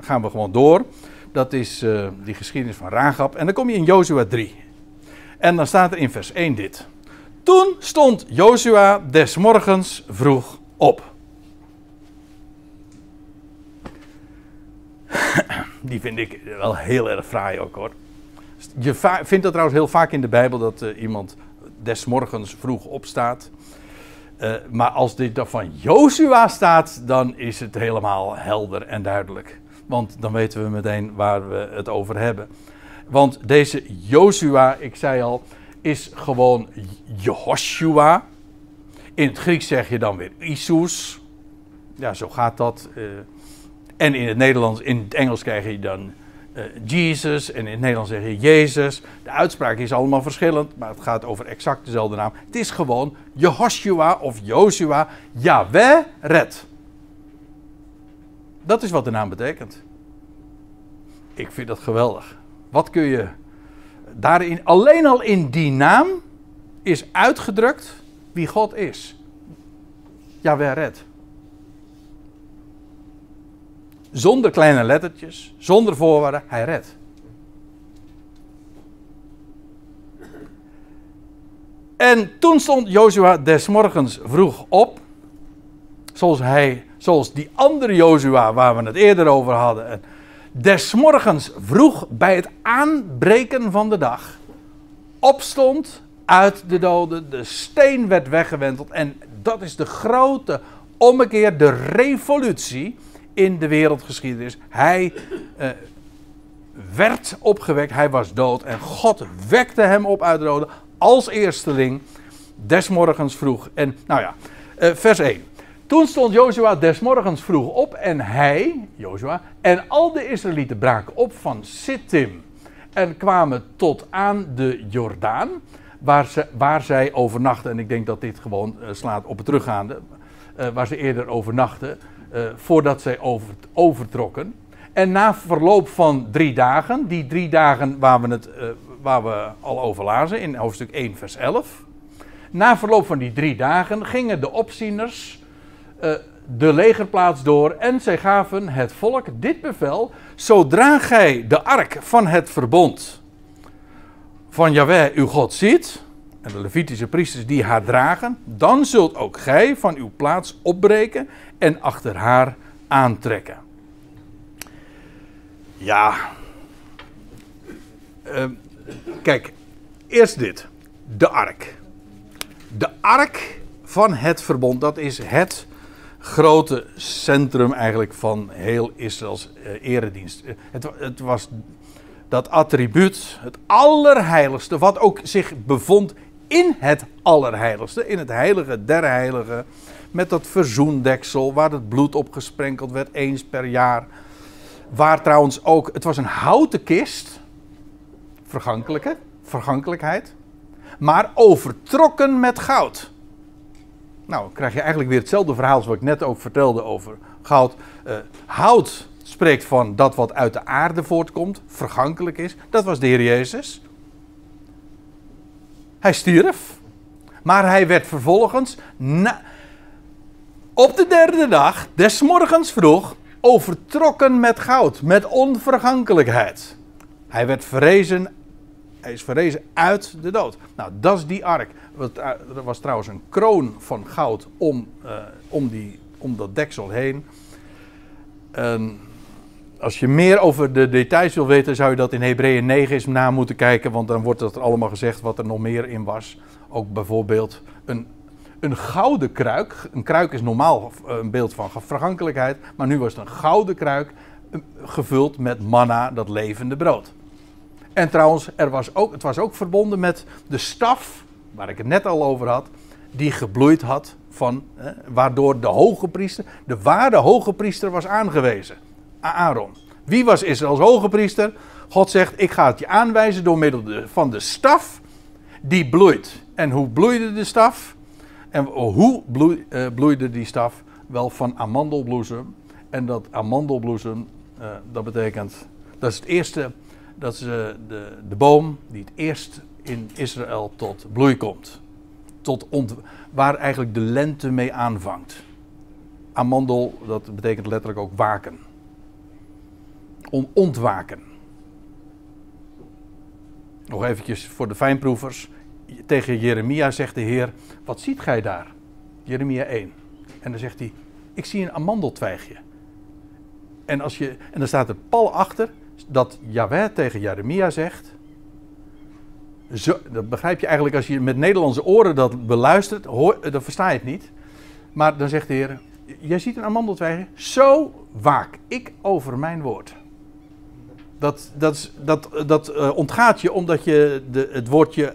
S1: gaan we gewoon door. Dat is die geschiedenis van Ragab. En dan kom je in Jozua 3. En dan staat er in vers 1 dit. Toen stond Jozua des morgens vroeg op. [CLEARS THROAT] Die vind ik wel heel erg fraai ook hoor. Je vindt dat trouwens heel vaak in de Bijbel dat iemand des morgens vroeg opstaat. Uh, maar als dit dan van Joshua staat, dan is het helemaal helder en duidelijk. Want dan weten we meteen waar we het over hebben. Want deze Joshua, ik zei al, is gewoon Jehoshua. In het Grieks zeg je dan weer Isus. Ja, zo gaat dat. Uh, en in het Nederlands, in het Engels krijg je dan uh, Jesus. En in het Nederlands zeg je Jezus. De uitspraak is allemaal verschillend, maar het gaat over exact dezelfde naam. Het is gewoon Jehoshua of Joshua. Yahweh red. Dat is wat de naam betekent. Ik vind dat geweldig. Wat kun je daarin, alleen al in die naam is uitgedrukt wie God is. Yahweh red. Zonder kleine lettertjes, zonder voorwaarden, hij redt. En toen stond Jozua des morgens vroeg op, zoals, hij, zoals die andere Jozua waar we het eerder over hadden. En des morgens vroeg bij het aanbreken van de dag opstond uit de doden, de steen werd weggewenteld en dat is de grote ommekeer, de revolutie in de wereldgeschiedenis. Hij uh, werd opgewekt, hij was dood en God wekte hem op uit de doden als eersteling des morgens vroeg. En nou ja, uh, vers 1. Toen stond Jozua des morgens vroeg op en hij, Jozua, en al de Israëlieten braken op van Sittim en kwamen tot aan de Jordaan, waar, ze, waar zij overnachten. En ik denk dat dit gewoon uh, slaat op het teruggaande, waar ze eerder overnachten. Uh, voordat zij over, overtrokken. En na verloop van drie dagen, die drie dagen waar we, het, uh, waar we al over lazen in hoofdstuk 1, vers 11. Na verloop van die drie dagen gingen de opzieners uh, de legerplaats door en zij gaven het volk dit bevel: Zodra gij de ark van het verbond van Yahweh uw God ziet, en de Levitische priesters die haar dragen, dan zult ook gij van uw plaats opbreken en achter haar aantrekken. Ja. Uh, kijk, eerst dit. De ark. De ark van het verbond, dat is het grote centrum eigenlijk van heel Israëls uh, eredienst. Het, het was dat attribuut, het allerheiligste, wat ook zich bevond in het allerheiligste, in het heilige der heiligen, met dat verzoendeksel waar het bloed op gesprenkeld werd eens per jaar. Waar trouwens ook, het was een houten kist, vergankelijke, vergankelijkheid, maar overtrokken met goud. Nou, krijg je eigenlijk weer hetzelfde verhaal zoals ik net ook vertelde over goud. Uh, hout spreekt van dat wat uit de aarde voortkomt, vergankelijk is. Dat was de Heer Jezus. Hij stierf. Maar hij werd vervolgens na, op de derde dag, des morgens vroeg, overtrokken met goud, met onvergankelijkheid. Hij werd verrezen, hij is verrezen uit de dood. Nou, dat is die ark. Eh, er was trouwens een kroon van goud om, uh, om, die, om dat deksel heen. En als je meer over de details wil weten, zou je dat in Hebreeën 9 eens na moeten kijken. Want dan wordt dat allemaal gezegd wat er nog meer in was. Ook bijvoorbeeld een, een gouden kruik. Een kruik is normaal een beeld van vergankelijkheid. Maar nu was het een gouden kruik eh, gevuld met manna, dat levende brood. En trouwens, er was ook, het was ook verbonden met de staf, waar ik het net al over had, die gebloeid had van, eh, waardoor de hoge priester, de ware hoge priester was aangewezen. Aaron. Wie was Israëls hoge priester? God zegt: Ik ga het je aanwijzen door middel van de staf die bloeit. En hoe bloeide de staf? En hoe eh, bloeide die staf? Wel van amandelbloesem. En dat amandelbloesem, uh, dat betekent, dat is het eerste, dat is uh, de, de boom die het eerst in Israël tot bloei komt. Tot waar eigenlijk de lente mee aanvangt. Amandel, dat betekent letterlijk ook waken om ontwaken. Nog eventjes voor de fijnproevers. Tegen Jeremia zegt de Heer: Wat ziet gij daar? Jeremia 1. En dan zegt hij: Ik zie een amandeltwijgje. En, als je, en dan staat er pal achter dat Yahweh tegen Jeremia zegt: Zo, dat begrijp je eigenlijk als je met Nederlandse oren dat beluistert, hoor, dan versta je het niet. Maar dan zegt de Heer, jij ziet een amandeltwijg, zo waak ik over mijn woord. Dat, dat, dat, dat uh, ontgaat je omdat je de, het woordje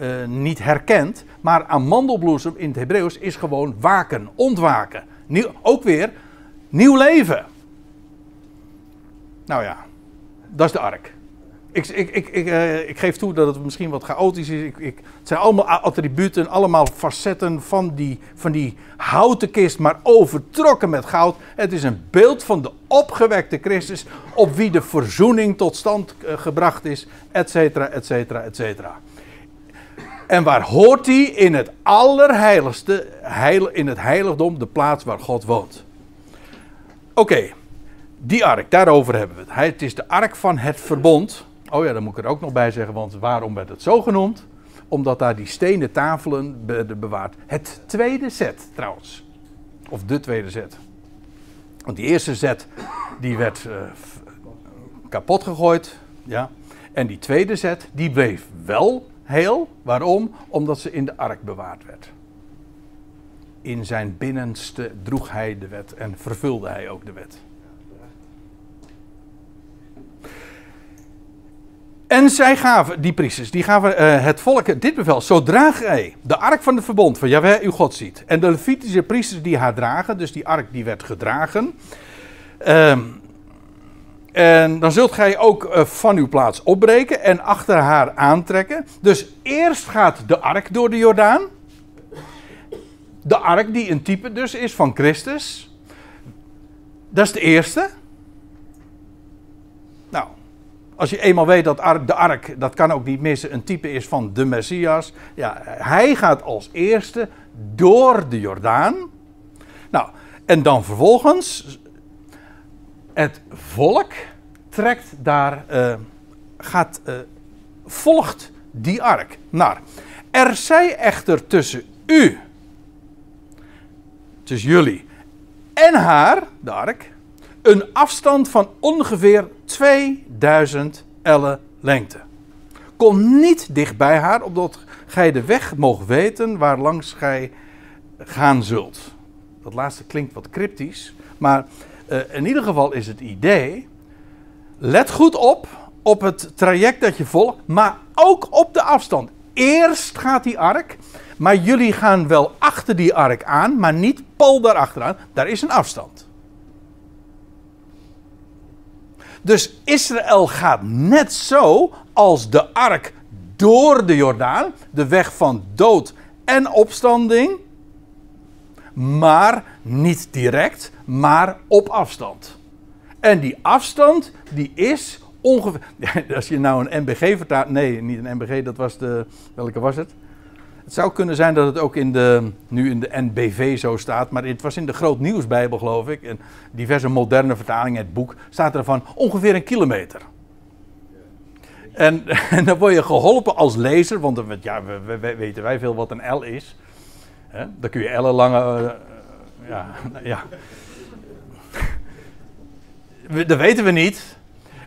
S1: uh, niet herkent. Maar amandelbloesem in het Hebreeuws is gewoon waken, ontwaken. Ook weer nieuw leven. Nou ja, dat is de ark. Ik, ik, ik, ik, uh, ik geef toe dat het misschien wat chaotisch is. Het zijn allemaal attributen, allemaal facetten van die, van die houten kist, maar overtrokken met goud. Het is een beeld van de opgewekte Christus, op wie de verzoening tot stand uh, gebracht is, et cetera, et cetera, et cetera. En waar hoort hij? In het allerheiligste, heil, in het heiligdom, de plaats waar God woont. Oké, die ark, daarover hebben we het. Het is de ark van het verbond. Oh ja, daar moet ik er ook nog bij zeggen, want waarom werd het zo genoemd? Omdat daar die stenen tafelen werden bewaard. Het tweede set trouwens. Of de tweede set. Want die eerste set die werd uh, kapot gegooid. Ja. En die tweede set die bleef wel heel. Waarom? Omdat ze in de ark bewaard werd. In zijn binnenste droeg hij de wet en vervulde hij ook de wet. En zij gaven, die priesters, die gaven uh, het volk dit bevel. Zodra gij de ark van het verbond van Jahweh uw God ziet. En de Levitische priesters die haar dragen. Dus die ark die werd gedragen. Uh, en dan zult gij ook uh, van uw plaats opbreken en achter haar aantrekken. Dus eerst gaat de ark door de Jordaan. De ark die een type dus is van Christus. Dat is de eerste. Als je eenmaal weet dat de ark, dat kan ook niet missen, een type is van de Messias. Ja, hij gaat als eerste door de Jordaan. Nou, en dan vervolgens het volk trekt daar, uh, gaat, uh, volgt die ark naar. Er zij echter tussen u, tussen jullie en haar, de ark, een afstand van ongeveer 2000 ellen lengte. Kom niet dicht bij haar, opdat gij de weg mogen weten waar langs gij gaan zult. Dat laatste klinkt wat cryptisch, maar uh, in ieder geval is het idee. Let goed op op het traject dat je volgt, maar ook op de afstand. Eerst gaat die ark, maar jullie gaan wel achter die ark aan, maar niet pal daarachteraan. Daar is een afstand. Dus Israël gaat net zo als de ark door de Jordaan, de weg van dood en opstanding, maar niet direct, maar op afstand. En die afstand, die is ongeveer. [LAUGHS] Als je nou een MBG vertaalt. Nee, niet een MBG, dat was de. Welke was het? Het zou kunnen zijn dat het ook in de, nu in de NBV zo staat, maar het was in de Groot Nieuwsbijbel, geloof ik. En diverse moderne vertalingen, het boek, staat er van ongeveer een kilometer. En, [LAUGHS] dan word je geholpen als lezer, want ja, we, we, weten wij veel wat een L is. Dan kun je ellenlange. Uh, ja, [LAUGHS] ja. Dat weten we niet.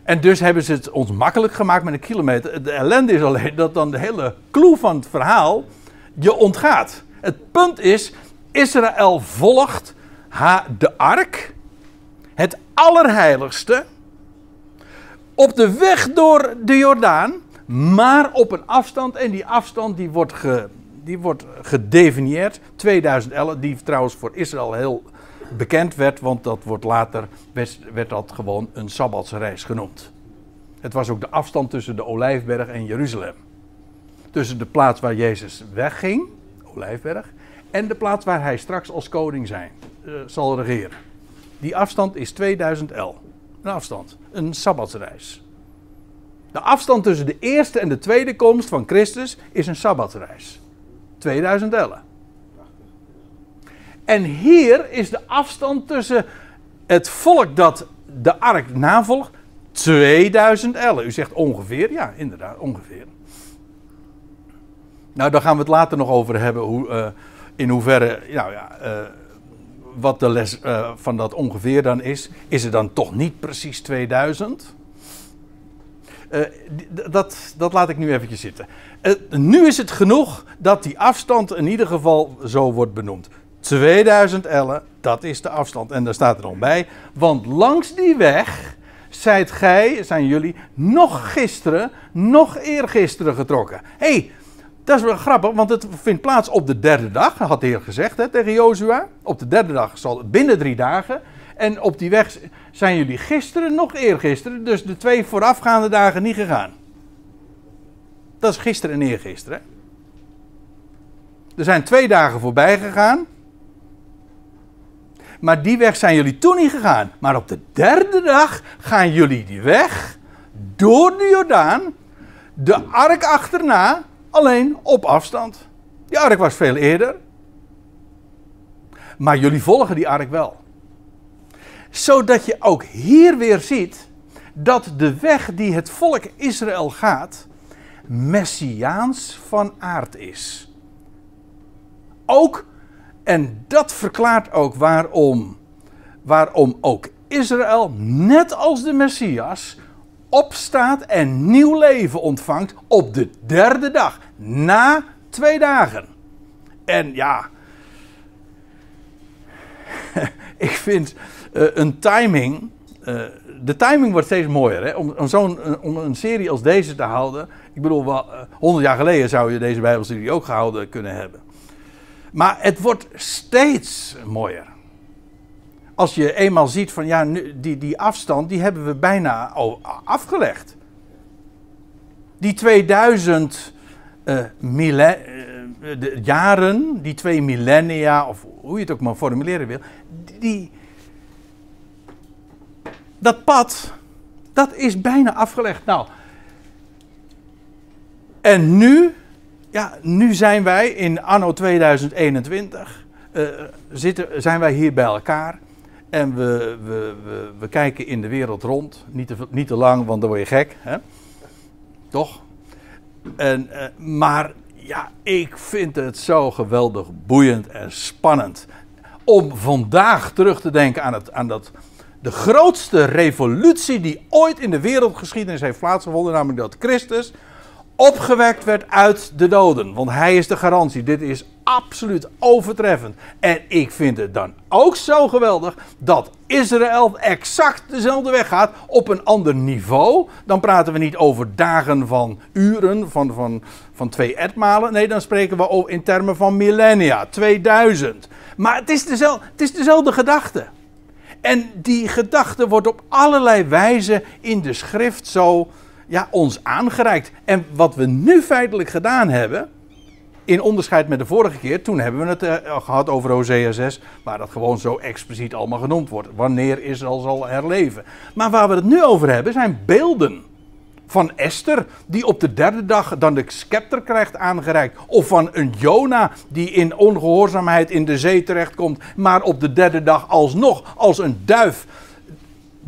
S1: En dus hebben ze het ons makkelijk gemaakt met een kilometer. De ellende is alleen dat dan de hele clue van het verhaal je ontgaat. Het punt is, Israël volgt de ark, het allerheiligste, op de weg door de Jordaan, maar op een afstand. En die afstand die wordt, ge, die wordt gedefinieerd, 2011, die trouwens voor Israël heel bekend werd, want dat wordt later, werd, dat gewoon een Sabbatsreis genoemd. Het was ook de afstand tussen de Olijfberg en Jeruzalem. Tussen de plaats waar Jezus wegging, Olijfberg, en de plaats waar hij straks als koning zijn, uh, zal regeren. Die afstand is 2000 L. Een afstand, een Sabbatsreis. De afstand tussen de eerste en de tweede komst van Christus is een Sabbatsreis. 2000 L. En hier is de afstand tussen het volk dat de ark navolgt 2000 ellen. U zegt ongeveer, ja, inderdaad, ongeveer. Nou, daar gaan we het later nog over hebben. Hoe, uh, in hoeverre, nou ja, uh, wat de les uh, van dat ongeveer dan is. Is het dan toch niet precies 2000? uh, dat, dat laat ik nu eventjes zitten. Nu is het genoeg dat die afstand in ieder geval zo wordt benoemd. 2000 ellen, dat is de afstand. En daar staat er nog bij. Want langs die weg zijt gij, zijn jullie, nog gisteren, nog eergisteren getrokken. Hey, dat is wel grappig, want het vindt plaats op de derde dag, had de Heer gezegd hè, tegen Jozua. Op de derde dag zal binnen drie dagen. En op die weg zijn jullie gisteren, nog eergisteren, dus de twee voorafgaande dagen niet gegaan. Dat is gisteren en eergisteren. Er zijn twee dagen voorbij gegaan. Maar die weg zijn jullie toen niet gegaan. Maar op de derde dag gaan jullie die weg door de Jordaan, de ark achterna, alleen op afstand. Die ark was veel eerder. Maar jullie volgen die ark wel. Zodat je ook hier weer ziet dat de weg die het volk Israël gaat, messiaans van aard is. Ook en dat verklaart ook waarom, waarom ook Israël, net als de Messias, opstaat en nieuw leven ontvangt op de derde dag, na twee dagen. En ja, [LAUGHS] ik vind uh, een timing, uh, de timing wordt steeds mooier. Hè? Om, om, zo'n, om een serie als deze te houden. Ik bedoel, wel, uh, 100 jaar geleden zou je deze Bijbelstudie ook gehouden kunnen hebben. Maar het wordt steeds mooier. Als je eenmaal ziet van ja, die, die afstand, die hebben we bijna afgelegd. Die 2000 uh, uh, jaren, die twee millennia, of hoe je het ook maar formuleren wil, die, dat pad, dat is bijna afgelegd. Nou, en nu ja, nu zijn wij in anno 2021, uh, eh, zitten, zijn wij hier bij elkaar. En we, we, we, kijken in de wereld rond. Niet te, niet te lang, want dan word je gek. Hè? Toch? En, uh, maar ja, ik vind het zo geweldig boeiend en spannend. Om vandaag terug te denken aan, het, aan dat, de grootste revolutie die ooit in de wereldgeschiedenis heeft plaatsgevonden. Namelijk dat Christus opgewekt werd uit de doden. Want hij is de garantie. Dit is absoluut overtreffend. En ik vind het dan ook zo geweldig dat Israël exact dezelfde weg gaat op een ander niveau. Dan praten we niet over dagen van uren, van, van, van twee etmalen. Nee, dan spreken we in termen van millennia, 2000. Maar het is dezelfde, het is dezelfde gedachte. En die gedachte wordt op allerlei wijzen in de schrift zo ja, ons aangereikt. En wat we nu feitelijk gedaan hebben, in onderscheid met de vorige keer, toen hebben we het uh, gehad over Hosea 6, waar dat gewoon zo expliciet allemaal genoemd wordt. Wanneer Israël zal herleven. Maar waar we het nu over hebben, zijn beelden. Van Esther, die op de derde dag dan de scepter krijgt aangereikt. Of van een Jona, die in ongehoorzaamheid in de zee terechtkomt, maar op de derde dag alsnog als een duif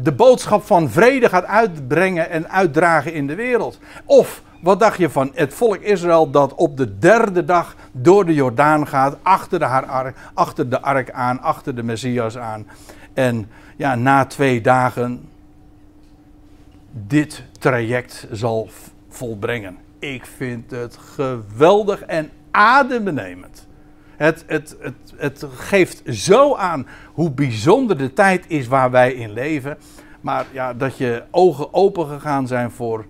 S1: de boodschap van vrede gaat uitbrengen en uitdragen in de wereld. Of wat dacht je van het volk Israël dat op de derde dag door de Jordaan gaat, achter de, ark, achter de ark aan, achter de Messias aan. En ja, na twee dagen dit traject zal volbrengen. Ik vind het geweldig en adembenemend. Het, het, het, het geeft zo aan hoe bijzonder de tijd is waar wij in leven. Maar ja, dat je ogen open gegaan zijn voor,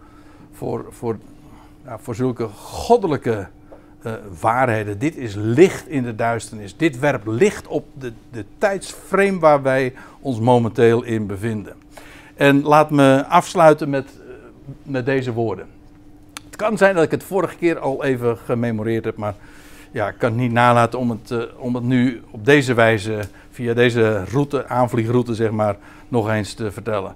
S1: voor, voor, ja, voor zulke goddelijke uh, waarheden. Dit is licht in de duisternis. Dit werpt licht op de, de tijdsframe waar wij ons momenteel in bevinden. En laat me afsluiten met, uh, met deze woorden. Het kan zijn dat ik het vorige keer al even gememoreerd heb, maar ja, ik kan het niet nalaten om het, uh, om het nu op deze wijze, via deze route, aanvliegroute zeg maar, nog eens te vertellen.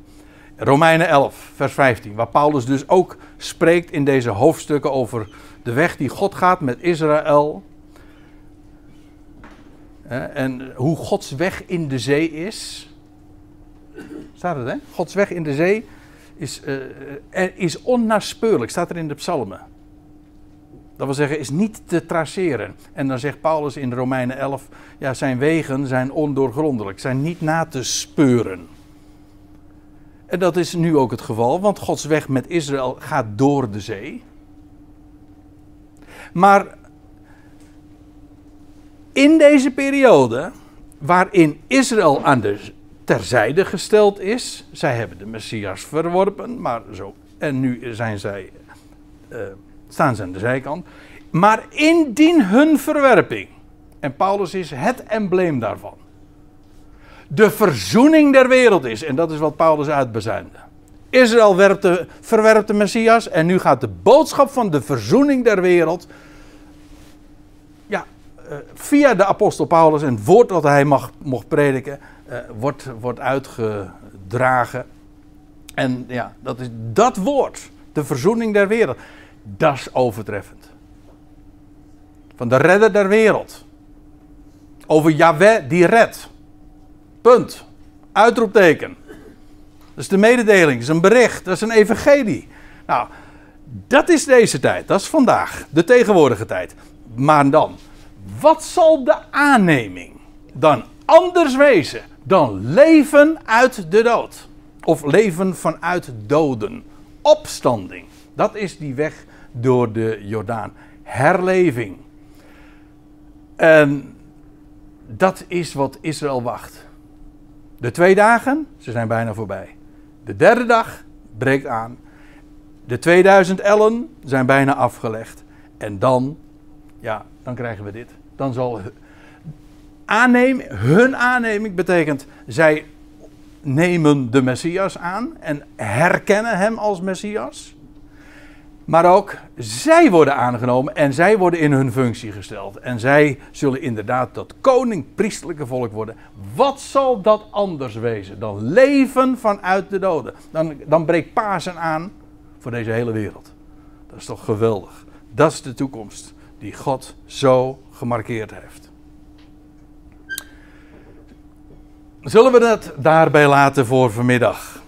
S1: Romeinen 11, vers 15, waar Paulus dus ook spreekt in deze hoofdstukken over de weg die God gaat met Israël. En hoe Gods weg in de zee is. Staat het, hè? Gods weg in de zee is, uh, is onnaspeurlijk, staat er in de psalmen. Dat wil zeggen, is niet te traceren. En dan zegt Paulus in Romeinen 11, ja, zijn wegen zijn ondoorgrondelijk, zijn niet na te speuren. En dat is nu ook het geval, want Gods weg met Israël gaat door de zee. Maar in deze periode, waarin Israël aan de terzijde gesteld is, zij hebben de Messias verworpen, maar zo, en nu zijn zij, uh, staan ze aan de zijkant. Maar indien hun verwerping, en Paulus is het embleem daarvan, de verzoening der wereld is, en dat is wat Paulus uitbezuinde. Israël werpt verwerpt de Messias en nu gaat de boodschap van de verzoening der wereld eh, via de apostel Paulus en het woord dat hij mag, mocht prediken, uh, wordt, wordt uitgedragen. En ja, dat is dat woord, de verzoening der wereld. Dat is overtreffend. Van de redder der wereld. Over Yahweh die redt. Punt. Uitroepteken. Dat is de mededeling, dat is een bericht, dat is een evangelie. Nou, dat is deze tijd, dat is vandaag, de tegenwoordige tijd. Maar dan, wat zal de aanneming dan anders wezen dan leven uit de dood? Of leven vanuit doden. Opstanding. Dat is die weg door de Jordaan. Herleving. En dat is wat Israël wacht. De twee dagen, ze zijn bijna voorbij. De derde dag breekt aan. De 2000 ellen zijn bijna afgelegd. En dan, ja, dan krijgen we dit. Dan zal aannemen, hun aanneming betekent zij nemen de Messias aan en herkennen hem als Messias. Maar ook zij worden aangenomen en zij worden in hun functie gesteld. En zij zullen inderdaad dat koning-priestelijke volk worden. Wat zal dat anders wezen dan leven vanuit de doden? Dan, dan breekt Pasen aan voor deze hele wereld. Dat is toch geweldig. Dat is de toekomst die God zo gemarkeerd heeft. Zullen we het daarbij laten voor vanmiddag?